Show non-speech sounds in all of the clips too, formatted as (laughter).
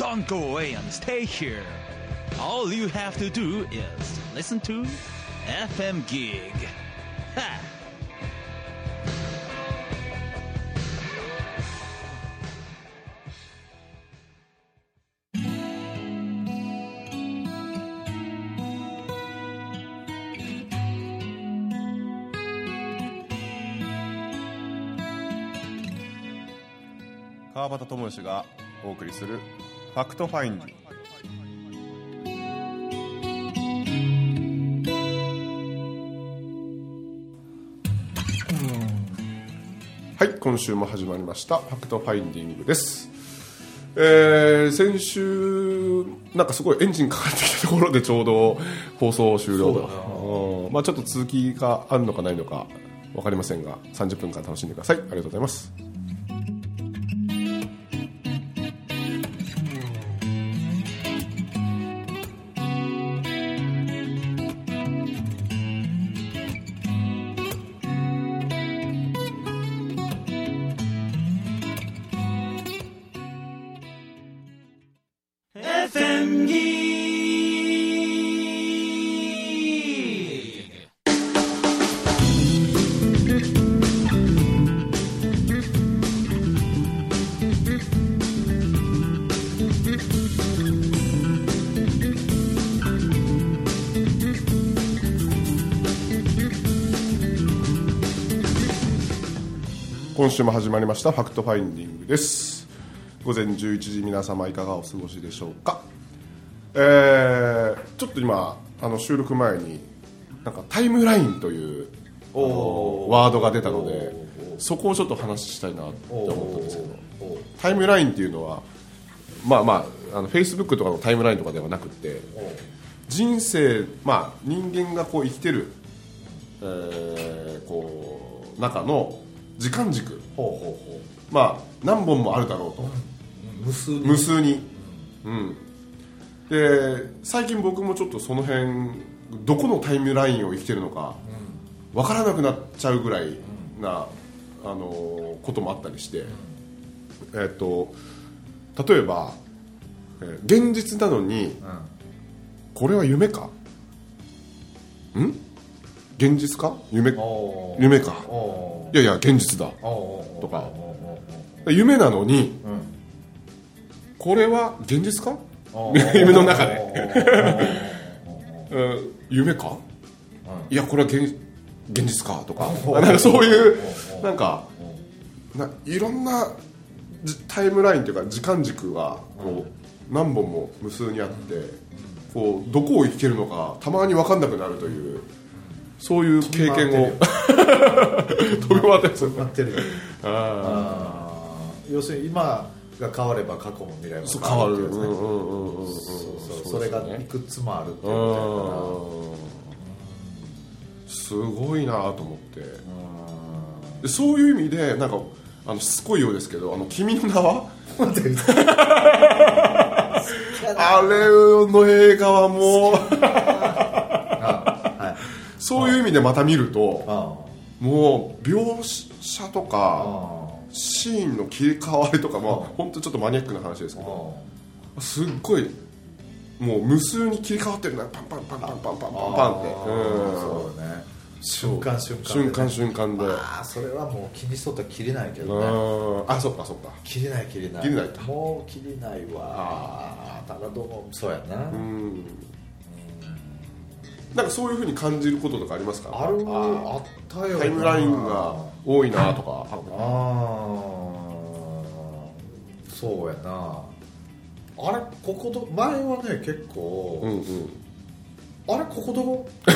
Don't go away and stay here. All you have to do is listen to FM Gig. Ha! 川端智之がお送りする「 ファクトファインディング」はい今週も始まりました「ファクトファインディング」です。えー、先週なんかすごいエンジンかかってきたところでちょうど放送終了と、うん。まあ、ちょっと続きがあるのかないのか分かりませんが30分間楽しんでください。ありがとうございます週も始まりましたファクトファインディングです。午前11時皆様いかがお過ごしでしょうか。えー、ちょっと今あの収録前になんかタイムラインというワードが出たのでそこをちょっと話したいなって思ったんですけど。タイムラインっていうのはまあまああのフェイスブックとかのタイムラインとかではなくて人生まあ人間がこう生きてる、えーこう中の時間軸ほうほうほまあ何本もあるだろうと、う無数に。無数に。うん。で最近僕もちょっとその辺どこのタイムラインを生きてるのか分からなくなっちゃうぐらいな、あのこともあったりして、えっと例えば、えー現実なのにこれは夢か？ん？現実か？夢。夢か。おいやいや現実だ。とか。夢なのにうんこれは現実か？(laughs) 夢の中おで、ー (laughs) うん。夢か？いやこれは現現実か？とか。おなんかそういうおなんかないろんなじタイムラインというか時間軸がこう何本も無数にあってこうどこを生きてるのかたまに分かんなくなるというそういう経験を。飛び回って (laughs) ます待ってる。要するに今が変われば過去も未来も変わる。ってやつね。うんうんうんうんうん。それがいくつもあるっていうこうん。すごいなと思って。そういう意味でなんかあのしつこいようですけど「あの君の名は?うん待って」(laughs) あれの映画はもうそういう意味でまた見るとあもう描写とあかあシーンの切り替わりとかまあ本当ちょっとマニアックな話ですけどあすっごいもう無数に切り替わってるな。パンパンパンパンパンパンパンパンって。そうだね。瞬間瞬間瞬間瞬間で。ああそれはもう気にしとったら切れないけうどね。んあそっかそっか。切れない切れない。切れないかもう切れないわただどうもそうやな。うんなんかそういうふうに感じることとかありますか？あるああったよな。タイムラインが多いなとか。ああそうやな。あれここど前はね結構、うんうん。あれここどこ？(laughs)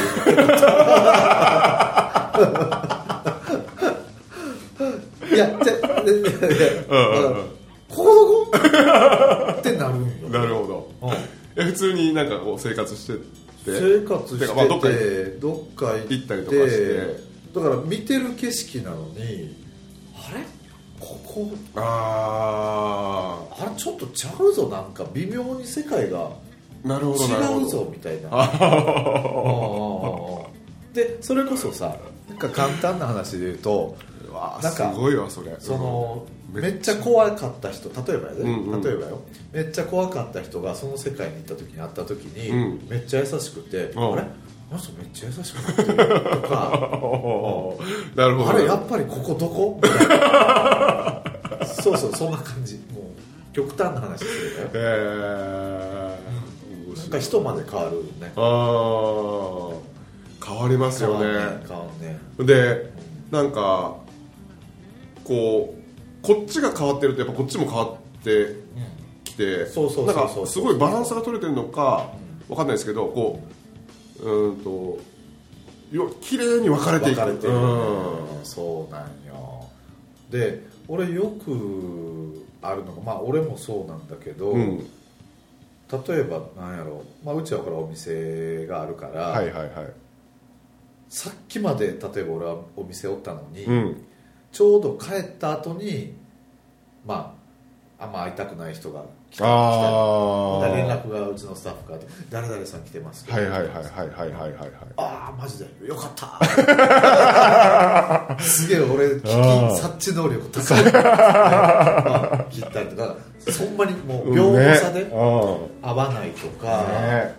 いやででででここどこ？ってなるんよ。なるほど。うん。え普通になんかこう生活してて生活してて。どっかどっか行ったりとかして。だから見てる景色なのにあれ？ここ？ああれ？ちょっとちゃうぞなんか微妙に世界が。あなるほどなるほ違うどぞみたいな。ああでそれこそさなんか簡単な話で言うとなんかすごいわそれ。その、うんめっちゃ怖かった人例えばやで、うんうん。例えばよ。めっちゃ怖かった人がその世界に行った時に会った時に、うん。めっちゃ優しくて、うん。あれ？あの人めっちゃ優しくなってるとか (laughs) なるほど。あれやっぱりここどこ？みたいな。(laughs) そうそうそんな感じ。もう極端な話するよえー。なんか人まで変わるね。ああ変わりますよね。変わんね変わんねでなんかこうこっちが変わってるとやっぱこっちも変わってきてなんかすごいバランスが取れてるのかわかんないですけどこううーんとよ綺麗に分かれていく。分かれてる、うん。そうなんよ。で俺よくあるのがまあ俺もそうなんだけど、うん。例えばなんやろ。う、まあ、うちはほらお店があるから、はいはいはい。さっきまで例えば俺はお店おったのに、うんちょうど帰った後にまああんま会いたくない人が来たり来た連絡がうちのスタッフから「誰々さん来てますけど」はいはいはいはいはいはいはい。ああマジでよかった。(laughs) すげえ俺聞き察知能力高い、ね (laughs) まあ、聞いたりとか。そんなにもう秒差で合わないとか、ね、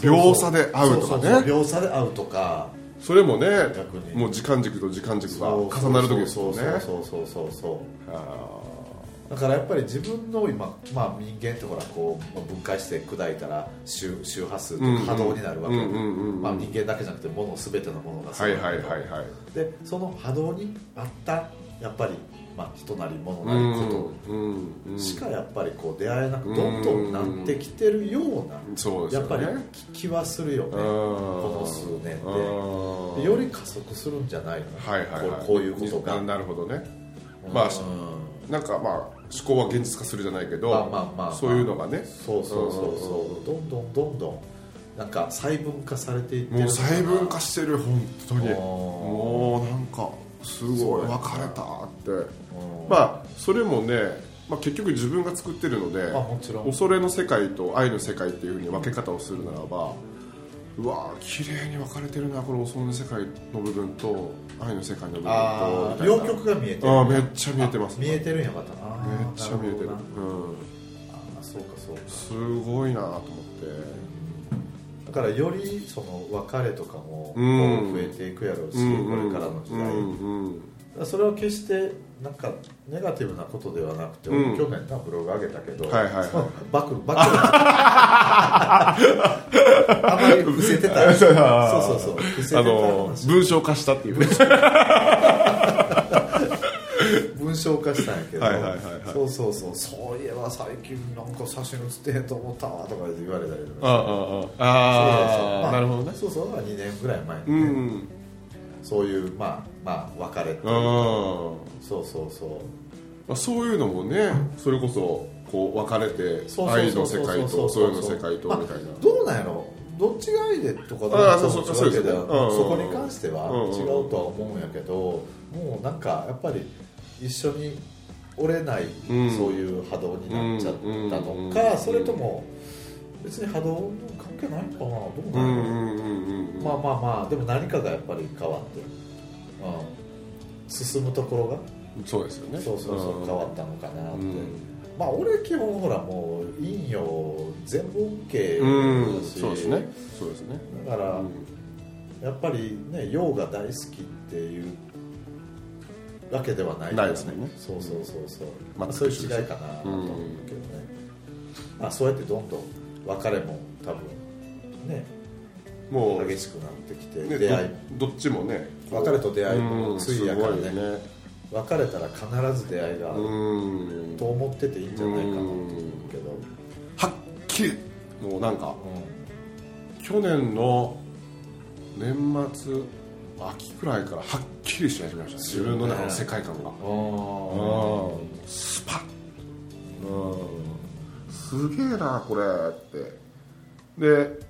秒差で会うとかね。秒差で会うとか。それもね逆に。もう時間軸と時間軸が重なる時ですよね。そうそうそうそうだからやっぱり自分の今、まあ、人間ってほらこうまあ分解して砕いたら周周波数とか波動になるわけ。で、人間だけじゃなくて物全てのものがーそうはいはいはいはいでその波動に合ったやっぱり、まあ、人なり物うなりんことしかやっぱりこう出会えなくどんどんなってきてるようなやっぱり気はするよね。ここの数年で。より加速するんじゃないの、はいはいはい。こうこういうことが。ななるほどね。まあうんなんかまあ思考は現実化するじゃないけどまあまあまあまあ。そういうのがね。そうそうそうそう。どんどんどんどんなんか細分化されていってる。もう細分化してる本当に。もうなんかすごい。分かれたって。うんまあそれもね、まあ、結局自分が作ってるので恐れの世界と愛の世界っていうふうに分け方をするならばうわー綺麗に分かれてるなこの恐れの世界の部分と愛の世界の部分と両極が見えてる。あーめっちゃ見えてます。あ見えてるんやまたあーめっちゃ見えてる。うん。あーそうかそうか。すごいなと思って。だからよりその別れとかも増えていくやろうし、うんこれからの時代、うんうんそれは決してなんかネガティブなことではなくて、うん。俺去年なブログ上げたけど、はいはいはい。バクバクあまり伏せてた。(laughs) そうそうそう。伏せてたあの話文章化したっていう。ね (laughs) 文章化したんやけど、はいはいはいはい。そうそうそう。そういえば最近なんか写真写ってへんと思ったわとか言われたりとかああああああ。まなるほどね。そうそう。だから2年ぐらい前うにね、ん。そういうまあまあ別れっていうそうそうそう。まあそういうのもねそれこそこう分かれてそうそう愛の世界とそういうの世界とみたいな。まあどうなんやろ？どっちが愛でとかそうそうそうですね。うん。そこに関してはうん違うとは思うんやけどもうなんかやっぱり一緒に折れないうん。そういう波動になっちゃったのうんかそれとも別に波動関係ないのかな？どううなんんやろ？うんうんうんまあまあまあでも何かがやっぱり変わって、うん、進むところが？そうですよね。そうそうそううん。変わったのかなって、うん。まあ俺基本ほらもう陰陽全部 OK うん。だし、そうですね。そうですね。だから、うん。やっぱりね陽が大好きっていうわけではないないですね。そうそうそうそう、まあ、そういう違いかなと思うけどね、まあそうやってどんどん別れも多分ねもう激しくなってきて、ね出会い。どどっちもね別れと出会いもうんついやからねね。別れたら必ず出会いがあるうん。と思ってていいんじゃないかなと思うけど、はっきりもうなんかう去年の年末秋くらいからはっきりし始めました自分の中の世界観が。うん。スパッ。うん。すげえなこれって。で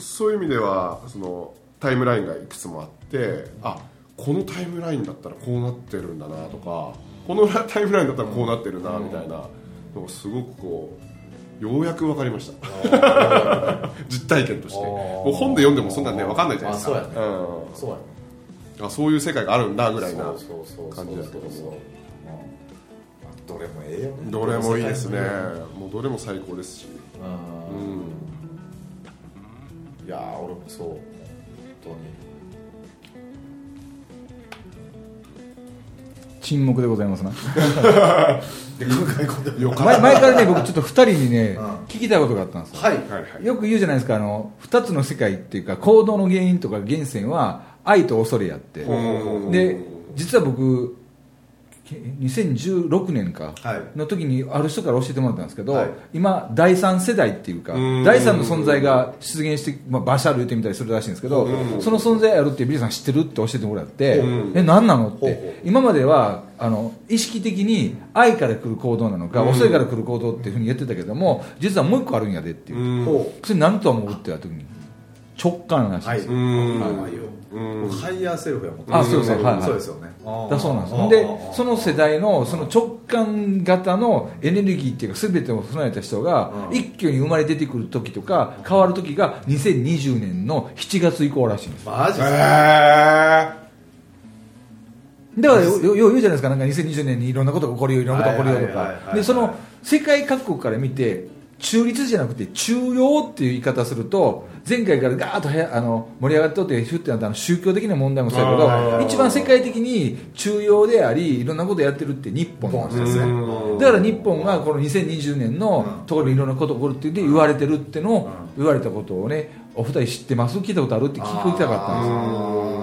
そういう意味ではそのタイムラインがいくつもあってあこのタイムラインだったらこうなってるんだなとかこの (laughs) タイムラインだったらこうなってるなみたいなのがすごくこうようやく分かりました。(laughs) 実体験として。本で読んでもそんなんね分かんないじゃないですか。あそうやねうん。そうやね。あそういう世界があるんだぐらいな感じだけどもどれもええよね。どれもいいですね。うんもうどれも最高ですし。うんいやー俺もそう。本当に。沈黙でございますな。(laughs) で考え込んでよか前前からね僕ちょっと2人にねうん。聞きたいことがあったんですよ。はい。はいはい。よく言うじゃないですかあの2つの世界っていうか行動の原因とか源泉は愛と恐れやって。うんで実は僕け2016年かはい。の時にある人から教えてもらったんですけど、はい。今第三世代っていうかうん。第三の存在が出現して、まあ、バシャール言ってみたりするらしいんですけどその存在あるってビリーさん知ってるって教えてもらってうん。え何なのって。今まではあの意識的に愛から来る行動なのかうん。恐れから来る行動っていうふうに言ってたけども実はもう一個あるんやでっていう。それ何と思うって言った時に直感らしいですよ、ハイヤーセルフやもん。あそうそうはいはい。そうですよね。だそうなんです。でその世代のその直感型のエネルギーっていうか全てを備えた人がうん。一挙に生まれ出てくる時とか変わる時が2020年の7月以降らしいんです。マジっすか？へだからよよよう言うじゃないですか。なんか2020年にいろんなことが起こるよいろんなことが起こるよとか。でその世界各国から見て中立じゃなくて中庸っていう言い方すると前回からガーッとはやあの盛り上がっておってヒュッてなった宗教的な問題もそうやけど一番世界的に中庸でありいろんなことやってるって日本なんですようん。だから日本がこの2020年のところにいろんなことが起こるって言って言われてるってのを言われたことをねお二人知ってます？聞いたことあるって聞きたかったんですよ。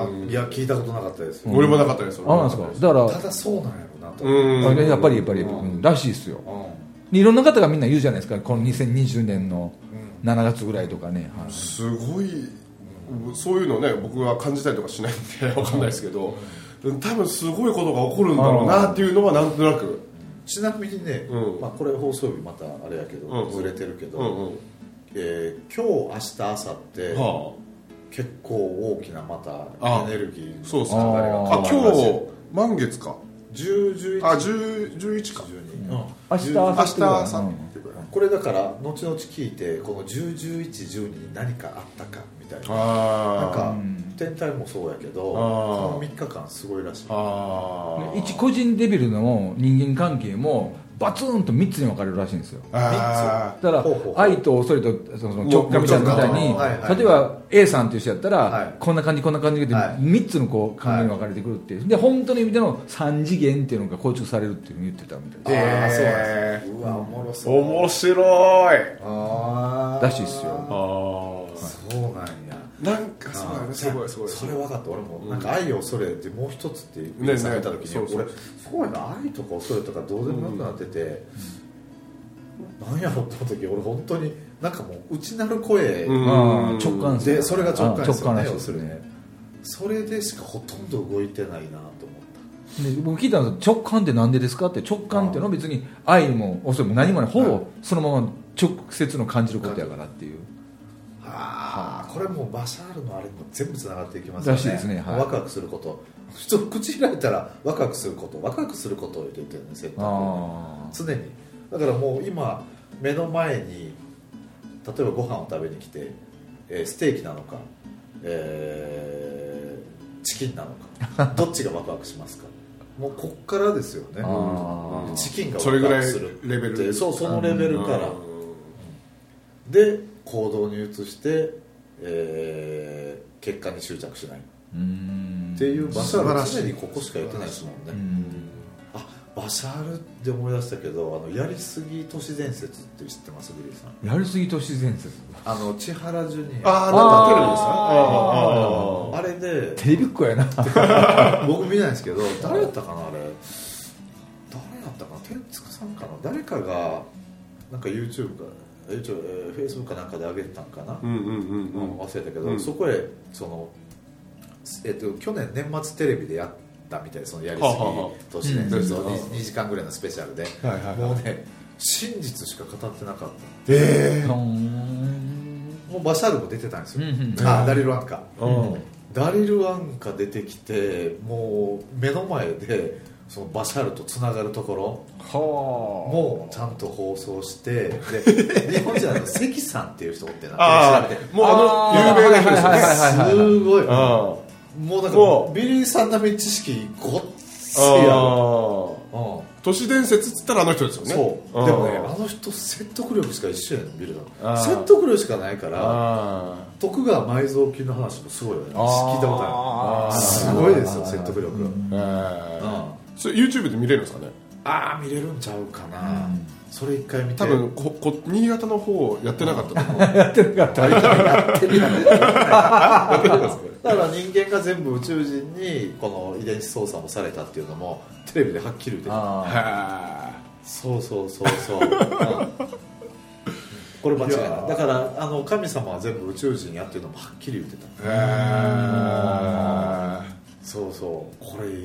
あーいや聞いたことなかったです。俺もなかったです。あなんですか？だからただそうなんやろなと。うん。あれやっぱりやっぱり、うん。らしいですよ。うん。でいろんな方がみんな言うじゃないですか。この2020年の7月ぐらいとかね、はい。すごいそういうのね僕は感じたりとかしないんでわかんないですけど多分すごいことが起こるんだろうなっていうのはなんとなく。ちなみにね、うん。まあ、これ放送日またあれやけど、うんずれてるけど、うんうん。えー今日明日明後日、は結構大きなまたあエネルギーのそうっすね流れがあ変わ今日満月か。10、11、あ10 11か。12明日10明後日明日明後日。これだから後々聞いてこの10、11、12に何かあったかみたいな。なんあかうん。天体もそうやけどこの3日間すごいらしい。ああ一個人レベルの人間関係もバツンと3つに分かれるらしいんですよ。あだからほうほうほう。愛と恐れとその直感みたいなみたいに例えば A さんっていう人やったら、はい。こんな感じこんな感じではい。3つのこう感情に分かれてくるっていう。で本当の意味での3次元っていうのが構築されるっていうふうに言ってた。みたいでああそうなんですうわおもろそう。面白い。ああらしいっすよ。あそうなんやなんかそうだね。すごいすごい。それ分かった。俺もなんか愛を恐れてもう一つってね皆さんが言った時にそうそう。俺すごいな。愛とか恐れとかどうでもよくなってて。なんやろって思った時俺本当になんかもう内なる声直感っすね。でそれが直感ですよね。要するねそれでしかほとんど動いてないなと思った。で僕聞いたんですよ直感って何でですかって直感っていうのは別に愛も恐れも何もない。ほぼそのまま直接の感じることやからっていうこれもうバシャールのあれにも全部つながっていきますよね。ですねはい。ワクワクすること。普通口開いたらワクワクすること。ワクワクすることを入れてるんですよあ常に。だからもう今目の前に例えばご飯を食べに来て、えーステーキなのか、えーチキンなのか (laughs) どっちがワクワクしますか？もうこっからですよね。あチキンがワそれぐらいクワクするレベルそうそのレベルから、うん。で行動に移して、えー結果に執着しない。うん。っていうバシャール素晴らしい。常にここしか言ってないですもんね、うん。あバシャールで思い出したけどあのやりすぎ都市伝説って知ってます？ビリーさん。やりすぎ都市伝説。あの千原ジュニア。ああなんかテレビですか？あああああれで。テレビっ子やな。(laughs) 僕見ないんですけど誰やったかなあれ。誰やったかな？天竺さんかな？誰かがなんか YouTube か YouTube、えー、Facebook かなんかで上げてたんかな、うんうんうんうん。うん忘れたけど、うん。そこへその、えっと、去年年末テレビでやったみたいでそのやりすぎ都市伝説をうん。2, 時間ぐらいのスペシャルで、はいはいはい。もうね真実しか語ってなかった。えうー。んもうバシャールも出てたんですよ、うんうんあダリル・アンカ。えうん。ダリル・アンカ出てきてもう目の前でそのバシャールとつながるところはもちゃんと放送してで (laughs) 日本人はあの関さんっていう人おってな。あ調べてあもうあの有名な人ですよ。ねすごい。あもうなんかビリーさん並み知識ごっついあやるー。うん。都市伝説っつったらあの人ですよね。そう。でもねあの人説得力しか一緒やねんビルあー。が説得力しかないからあ徳川埋蔵金の話もすごいよね。聞いたことある。すごいですよ説得力。うん。ーえーそれ YouTube で見れるんですかね？ああ見れるんちゃうかな。それ一回見て。多分ここ新潟の方やってなかったと思う。やってなかったやってる (laughs) やん (laughs) だから人間が全部宇宙人にこの遺伝子操作もされたっていうのもテレビではっきり言ってた。そうそうそうそう、(laughs) うん。これ間違いない。だからあの神様は全部宇宙人やっていうのもはっきり言ってた。ー。へそうそう。これ言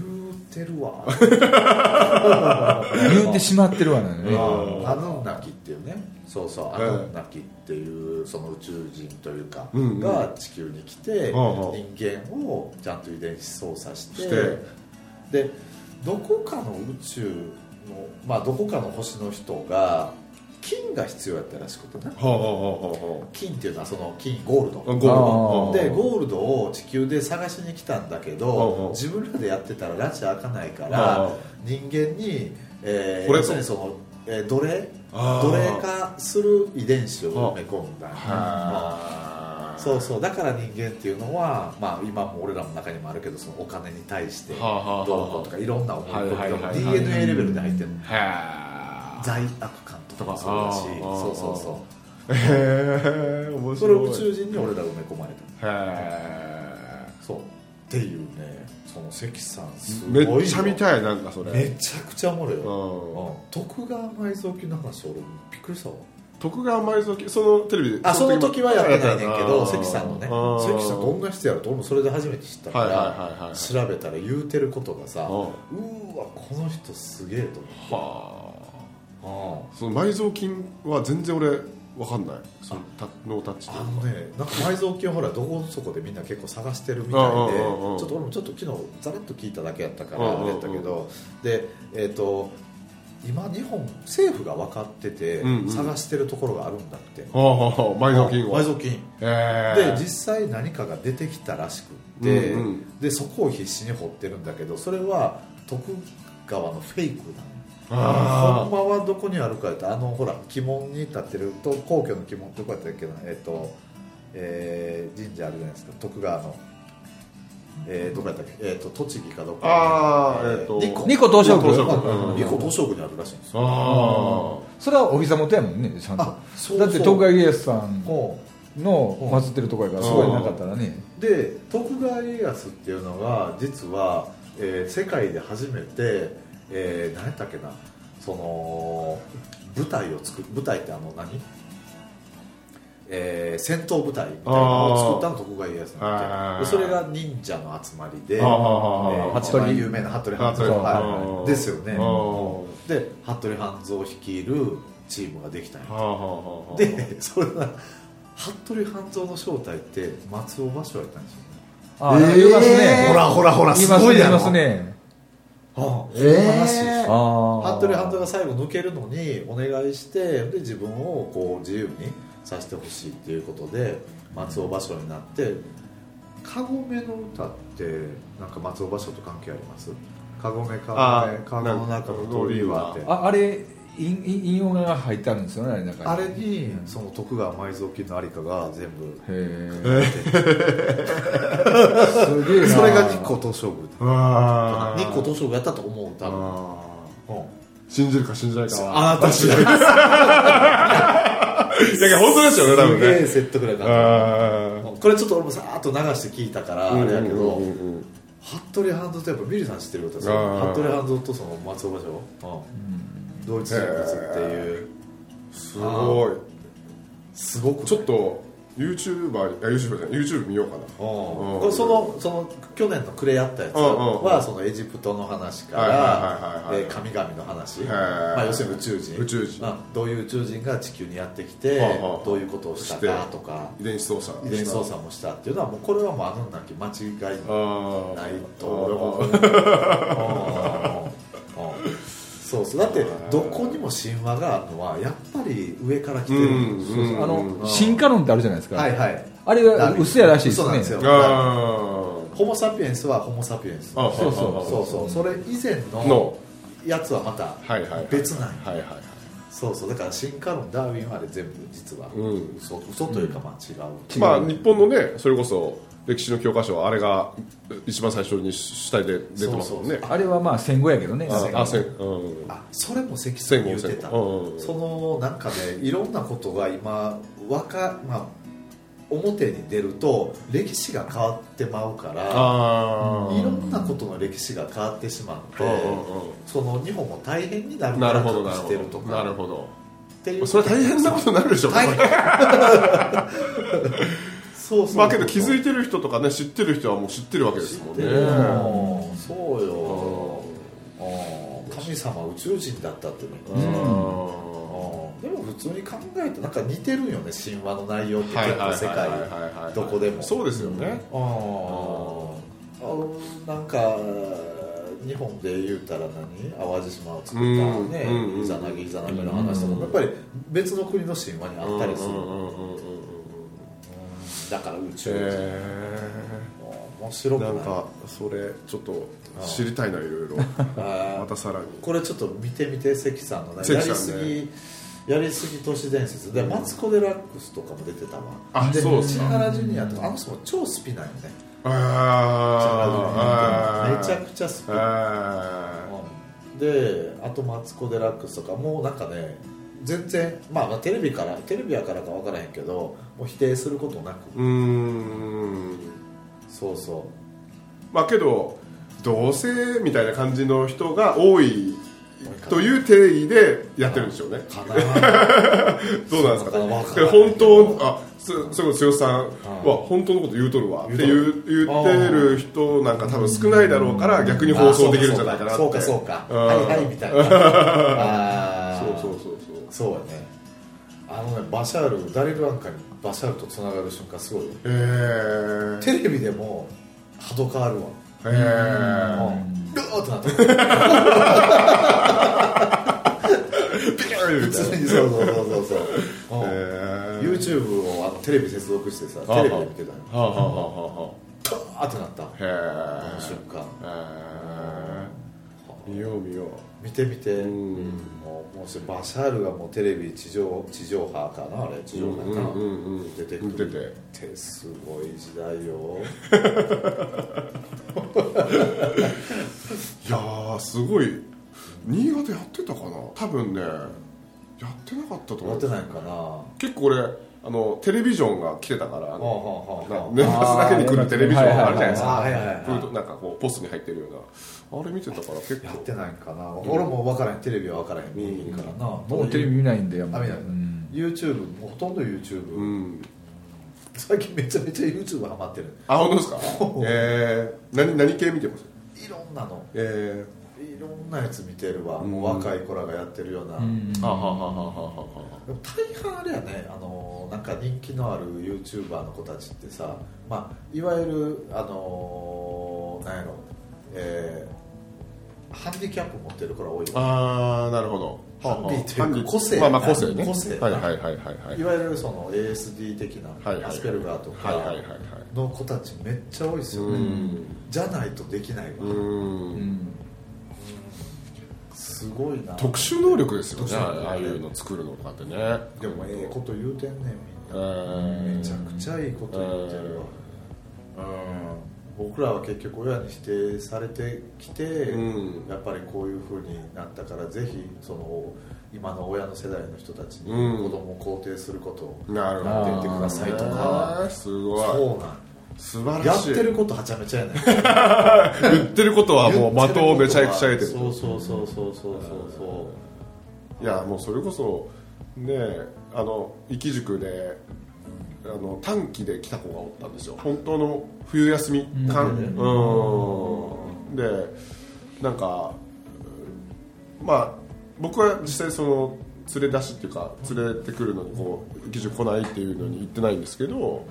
うてるわ。(laughs) 言うてしまってるわね。アヌンナキっていうね。そうそう。アヌンナキっていうその宇宙人というか、うんうん。が地球に来て、人間をちゃんと遺伝子操作してして。でどこかの宇宙のまあどこかの星の人が金が必要やったらしくてね金っていうのはその金ゴールド。ゴールド。でゴールドを地球で探しに来たんだけど自分らでやってたら拉致開かないかうんら人間に、えーこれ要するにその、えー奴隷奴隷化する遺伝子を埋め込んだ。はそうそう。だから人間っていうのは、まあ、今も俺らの中にもあるけどそのお金に対してどうはあはあ。はあこうとかいろんな思い込みが DNA レベルで入ってる罪悪感とかもそうだしそうそうそへえ面うそれを白い宇宙人に俺ら埋め込まれたへそう。っていうねその関さんすえごいよ。めっちゃ見たいなんかそれ。めちゃくちゃおもろいよ、うん。うん徳川埋蔵金の話俺びっくりしたわ。徳川埋蔵金そのテレビであその時はやってないねんけど関さんのね。関さんどんな人やろと俺もそれで初めて知ったから、はいはいはいはい調べたら言うてることがさ、うわこの人すげえとは思って。あその埋蔵金は全然俺わかんない。そのタノータッチというか。あのねなんか埋蔵金ほらどこそこでみんな結構探してるみたいでうんうんうんうん。ちょっと俺もちょっと昨日ざらっと聞いただけやったからうんうんうん。あれやったけどでえっ、と今日本政府が分かっててうんうん。探してるところがあるんだって、はあはあ埋蔵金は。埋蔵金。へえで実際何かが出てきたらしくって、うんうん。でそこを必死に掘ってるんだけどそれは徳川のフェイクなのあほんまはどこにあるかやったらあのほら鬼門に立ってると皇居の鬼門どこやったっけなえっ、と、えー神社あるじゃないですか徳川の、えーどこやったっけ、えー、と栃木かどこか。あーえーと日光日光東照宮。日光東照宮。にあるらしいんですよ。あそれはお膝元やもんねちゃんと。あそうそう。だって徳川家康さんほの祀ってるとこやからそこになかったらね。うで徳川家康っていうのが実は、えー世界で初めて、えー何やったっけな？その舞台を作る舞台ってあの何？えー戦闘舞台みたいなのを作ったの徳川家康なんででそれが忍者の集まりで、えあーー一番有名な服部半蔵。はい。ですよね。あで服部半蔵率いるチームができたんや。でそれが服部半蔵の正体って松尾芭蕉やったんですよね。ああ言いますね。ほらほらほらすごいやろ。ますねああほんまらしいですあよあ服部半蔵が最後抜けるのにお願いしてで自分をこう自由にさせてほしいっていうことで松尾芭蕉になって「かごめの歌」ってなんか松尾芭蕉と関係あります？かごめかあごめかごの中の鳥はって。ああれ引用が入ってあるんですよねあれ中に。あれにその徳川埋蔵金の有りかが全部。へえ。すげえな。それが日光東照宮日光東照宮やったと思う多分。あうん。ー信じるか信じないかは。あなた次第ですいやいや本当ですよね多分すげえね説得力あっこれちょっと俺もさーっと流して聞いたからーあれやけどうんうん。うんうん服部半蔵とやっぱビリーさん知ってることですあよー。服部半蔵とその松尾芭蕉、同一人物っていう。すごい。すごくちょっと YouTuber いや YouTuber じゃない YouTube 見ようかな。そのその去年の暮れやったやつ。はそのエジプトの話から神々の話、まあ、要するに宇宙人。宇宙人。まあどういう宇宙人が地球にやってきてどういうことをしたかとか。遺伝子操作遺伝子操作もしたっていうのはもうこれはもうあのなき間違いないと思思う (laughs) そうそう。だってどこにも神話があるのはやっぱり上から来てるうんそうそう。あのうん。進化論ってあるじゃないですか、はいはい。あれは嘘やらしいですね。嘘なんですよ。あホモ・サピエンスはホモ・サピエンス。あそうそう。そうそう。それ以前のの。やつはまたはいはいはい。別なんや。はいはい。そうそう。だから進化論ダーウィンはあれ全部実は。うん。嘘嘘というかまあ違う、まあ日本のねそれこそ歴史の教科書はあれが一番最初に主体で出てますもんね。あれはまあ戦後やけどね。ああうん。あそれも関さん言ってた。うんうん。そのなんかねいろんなことが今わか、まあ、表に出ると歴史が変わってまうからあいろんなことの歴史が変わってしまってうんうんうん。その日本も大変になるなるほからどなるほしてるとか。どなるほど。っていう。それ大変なことになるでしょ。大変 (laughs) そうそうまあけど気づいてる人とかね知ってる人はもう知ってるわけですもんね。知ってるよそうよ。うん。神様宇宙人だったってねうん。うん。でも普通に考えてなんか似てるよね神話の内容ってはい結構世界はいどこでも。そうですよね。ああなんか日本で言うたら何？淡路島を作ったうんねうんイザナギイザナミの話とかもやっぱり別の国の神話にあったりするだから宇宙。人へ面白くない。えなんかそれちょっと知りたいないろいろ。あまたさらに。これちょっと見てみて関さんのね。やりすぎやりすぎ都市伝説。でマツコ・デラックスとかも出てたわ。であそうですか。千原ジュニアとかあの人も超スピなんよね。ああめちゃくちゃスピであとマツコ・デラックスとかもうなんかね全然、まあ、まあテレビからテレビやからか分からへんけどもう否定することなく。うーん。そうそまあけど同性みたいな感じの人が多いという定義でやってるんでしょうね。(laughs) どうなんですか？ね本当あそそれこそ剛さんは本当のこと言うとるわ。って言う言ってる人なんか多分少ないだろうから逆に放送できるんじゃないかなって。そうかそうか。うん。はいはいみたいな (laughs) そうやね。あのねバシャールダリル・アンカにバシャールとつながる瞬間すごいへテレビでも波動変わるわえへえうん。グーってなって普通にそうそうそうそうそう。うん。へー YouTube をあのテレビ接続してさあテレビで見てたよはあはあはあはガーってなった。あへあの瞬間。えへえ見よう見よ見てみて。うん。もうもうそれバシャールがもうテレビ地上地上波かなあれ地う上波かな、うんうんうん出てく出る。てってすごい時代よいやーすごい。新潟やってたかな？多分ねやってなかったと思う。やってないかな。は結構俺あのテレビジョンが来てたから年末だけに来るテレビジョンがあるじゃないですか。なんかこうポストに入ってるような。あれ見てたから結構やってないかな、俺も分からへん。テレビは分からへん。見にからな、もうテレビ見ないんだよあ見ない、うん。YouTube ほとんど YouTube、うん。最近めちゃめちゃ YouTube ハマってる。あ本当ですか？(laughs) えー、何何系見てます？いろんなの。えいろんなやつ見てるわ、うん。もう若い子らがやってるような、大半あれやね。あのなんか人気のある YouTuber の子たちってさ、まあ、いわゆるあのなんやろ。えーハンディキャップ持ってる子ら多いわああなるほど。ハンディっていうか個性まあまあ個性ね。個性。はいはいはいはいはい。いわゆるその ASD 的な、アスペルガーとかの子たちめっちゃ多いですよね、うん。じゃないとできないわ、うん。うんすごいな。特殊能力ですよねああいうの作るのとかってね。でもええこと言うてんねんみんえなーめちゃくちゃいいこと言ってるわ、うん、僕らは結局親に否定されてきて、うん。やっぱりこういうふうになったからぜひその今の親の世代の人たちにうん。子供を肯定することをやっていってくださいとか、ねすごい。そうなん素晴やらしい。ってることはちゃめちゃやねん。(laughs) 言ってることはもう的をめちゃくちゃ得てるそうそうそうそうそうそうそいやもうそれこそねあの生き塾であの短期で来た子がおったんですよ。本当の冬休み間。うん。でなんかまあ僕は実際その連れ出しっていうか連れてくるのにこう生き塾来ないっていうのに行ってないんですけど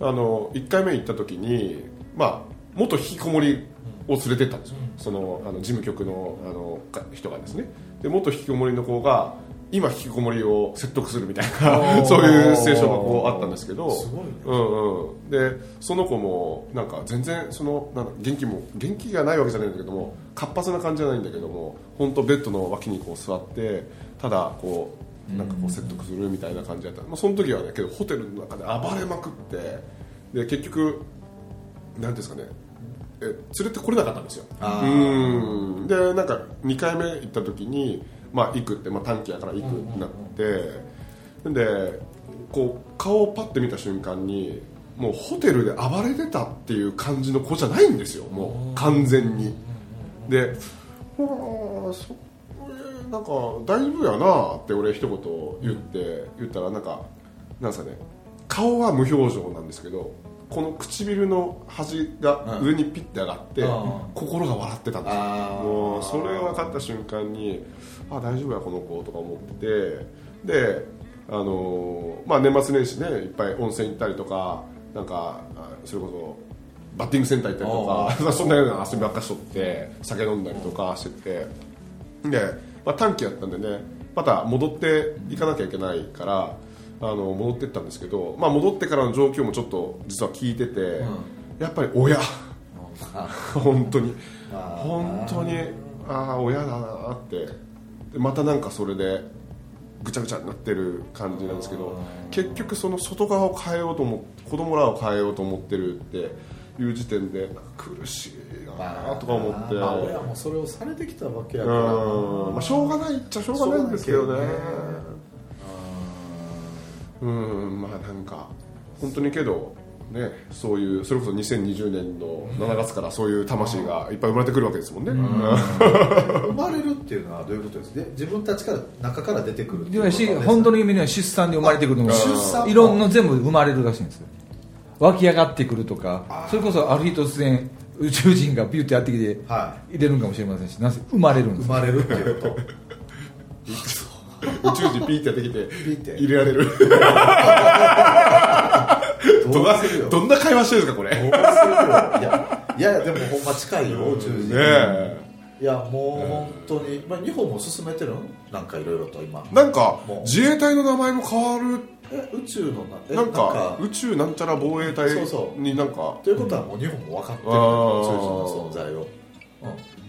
あの1回目行った時にまあ元引きこもりを連れてったんですよ、そのあの事務局のあのか人がですね。で元引きこもりの子が今引きこもりを説得するみたいな (laughs) そういうシチュエーションがこうあったんですけど。すごいね。うんうん、でその子もなんか全然そのなんだ元気も元気がないわけじゃないんだけども活発な感じじゃないんだけども本当ベッドの脇にこう座ってただこうなんかこう説得するみたいな感じだった、まあ、その時はねけどホテルの中で暴れまくってで結局なんですかね。え連れてこれなかったんですよ。あうん。でなんか2回目行った時に、まあ、行くって、まあ、短期やから行くってなって、でこう顔をパッて見た瞬間にもうホテルで暴れてたっていう感じの子じゃないんですよもう。完全に。で「はあそえーなんか大丈夫やな」って俺一言言って言ったらなんかなんですかね顔は無表情なんですけどこの唇の端が上にピッて上がって、うん。心が笑ってたんですよ。もうそれが分かった瞬間にあ大丈夫やこの子とか思っててであのーまあ、年末年始ねいっぱい温泉行ったりとかなんかあそれこそバッティングセンター行ったりとか (laughs) そんなような遊びばっかしとって酒飲んだりとかしててで、まあ、短期やったんでねまた戻っていかなきゃいけないからあの戻ってったんですけど、まあ、戻ってからの状況もちょっと実は聞いてて、やっぱり親。本当に。本当にああ親だなって。でまたなんかそれでぐちゃぐちゃになってる感じなんですけど結局その外側を変えようと思って子供らを変えようと思ってるっていう時点で苦しいなとか思って、まあ親もそれをされてきたわけやから。うん。まあ、しょうがないっちゃしょうがないんですけどね。うん。まあなんか本当にけどねそういうそれこそ2020年の7月からそういう魂がいっぱい生まれてくるわけですもんね、生まれるっていうのはどういうことですで自分たちから中から出てくるっていうことでし本当の意味では出産で生まれてくるのも出産いろんな全部生まれるらしいんですよ湧き上がってくるとかそれこそある日突然宇宙人がビューってやってきては入れるんかもしれませんしなぜ生まれるんです生まれるっていう。(laughs) こと宇宙人ピーってやってきてって。入れられる。(laughs) どうするよ。どんな会話してるんですかこれ。ねどうするよ。いやでもほんま近いよ宇宙人。え。いやもう本当に、まあ、日本も進めてるのなんかいろいろと今。なんか自衛隊の名前も変わるえ宇宙のなえなんか宇宙なんちゃら防衛隊そうそう。になんか。ということはもう日本も分かってる。宇宙人の存在を、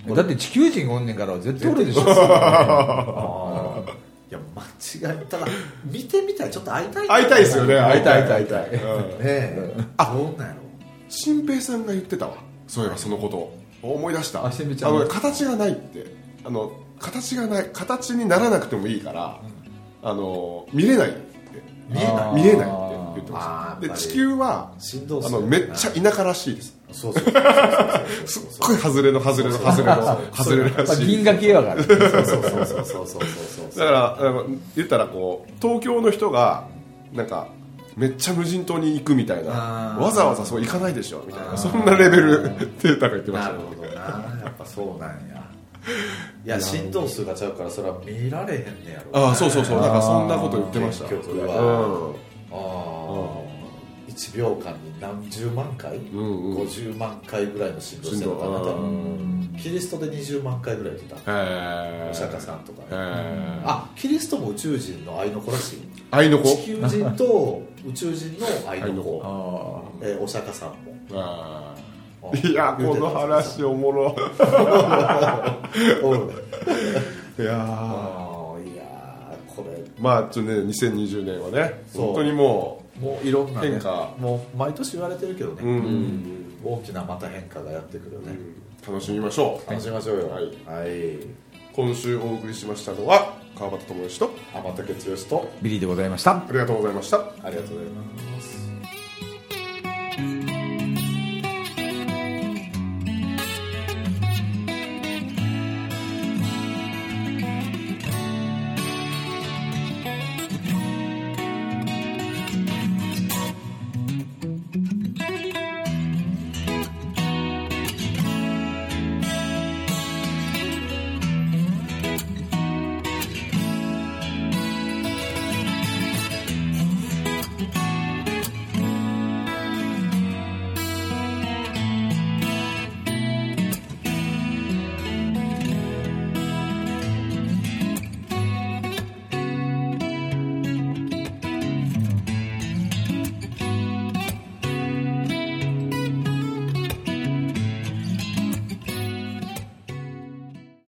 うん、だって地球人がおんねんから絶対おるでしょ。(laughs) (laughs) いや間違いた。だ見てみたいちょっと会いたい。会いたいですよね。会いたい。会いたいうん。ねえ。あどうなんやろ。新平さんが言ってたわ。そういえばそのこと。を思い出した。あ新平ちゃん。のね形がないって。あの形がない形にならなくてもいいから、あの見れない。って見えない。見えないって言ってました。で地球はあのめっちゃ田舎らしいです。すっごい外れの外れの外れの (laughs) 外れらしい。銀河系やからそうそうそうそうそうそうだから言ったらこう。東京の人がなんかめっちゃ無人島に行くみたいなわざわざそう行かないでしょみたいなそんなレベルってが言ってましたなるほどなやっぱそう。なんやいや振動数がちゃうからそれは見られへんねやろああそうそうそう。なんかそんなこと言ってました。結局は。うん。ああ1秒間に何十万回、んうん。50万回ぐらいの振動してるのかな多分。キリストで20万回ぐらい言ってた。お釈迦さんとか、あキリストも宇宙人の愛の子らしい。愛の子。地球人と宇宙人の愛の子。(laughs) あえーお釈迦さんも。あうんーいやこの話おもろ。(laughs) いやー。あーいやーこれ。まあちょっとね2020年はね本当にももういろんな、ね、変化。もう毎年言われてるけどね、う、うん。大きなまた変化がやってくるよね、楽しみましょう。楽しみましょうよ。はい。はい。今週お送りしましたのは川端智之と天竹剛とビリーでございました。ありがとうございました。ありがとうございます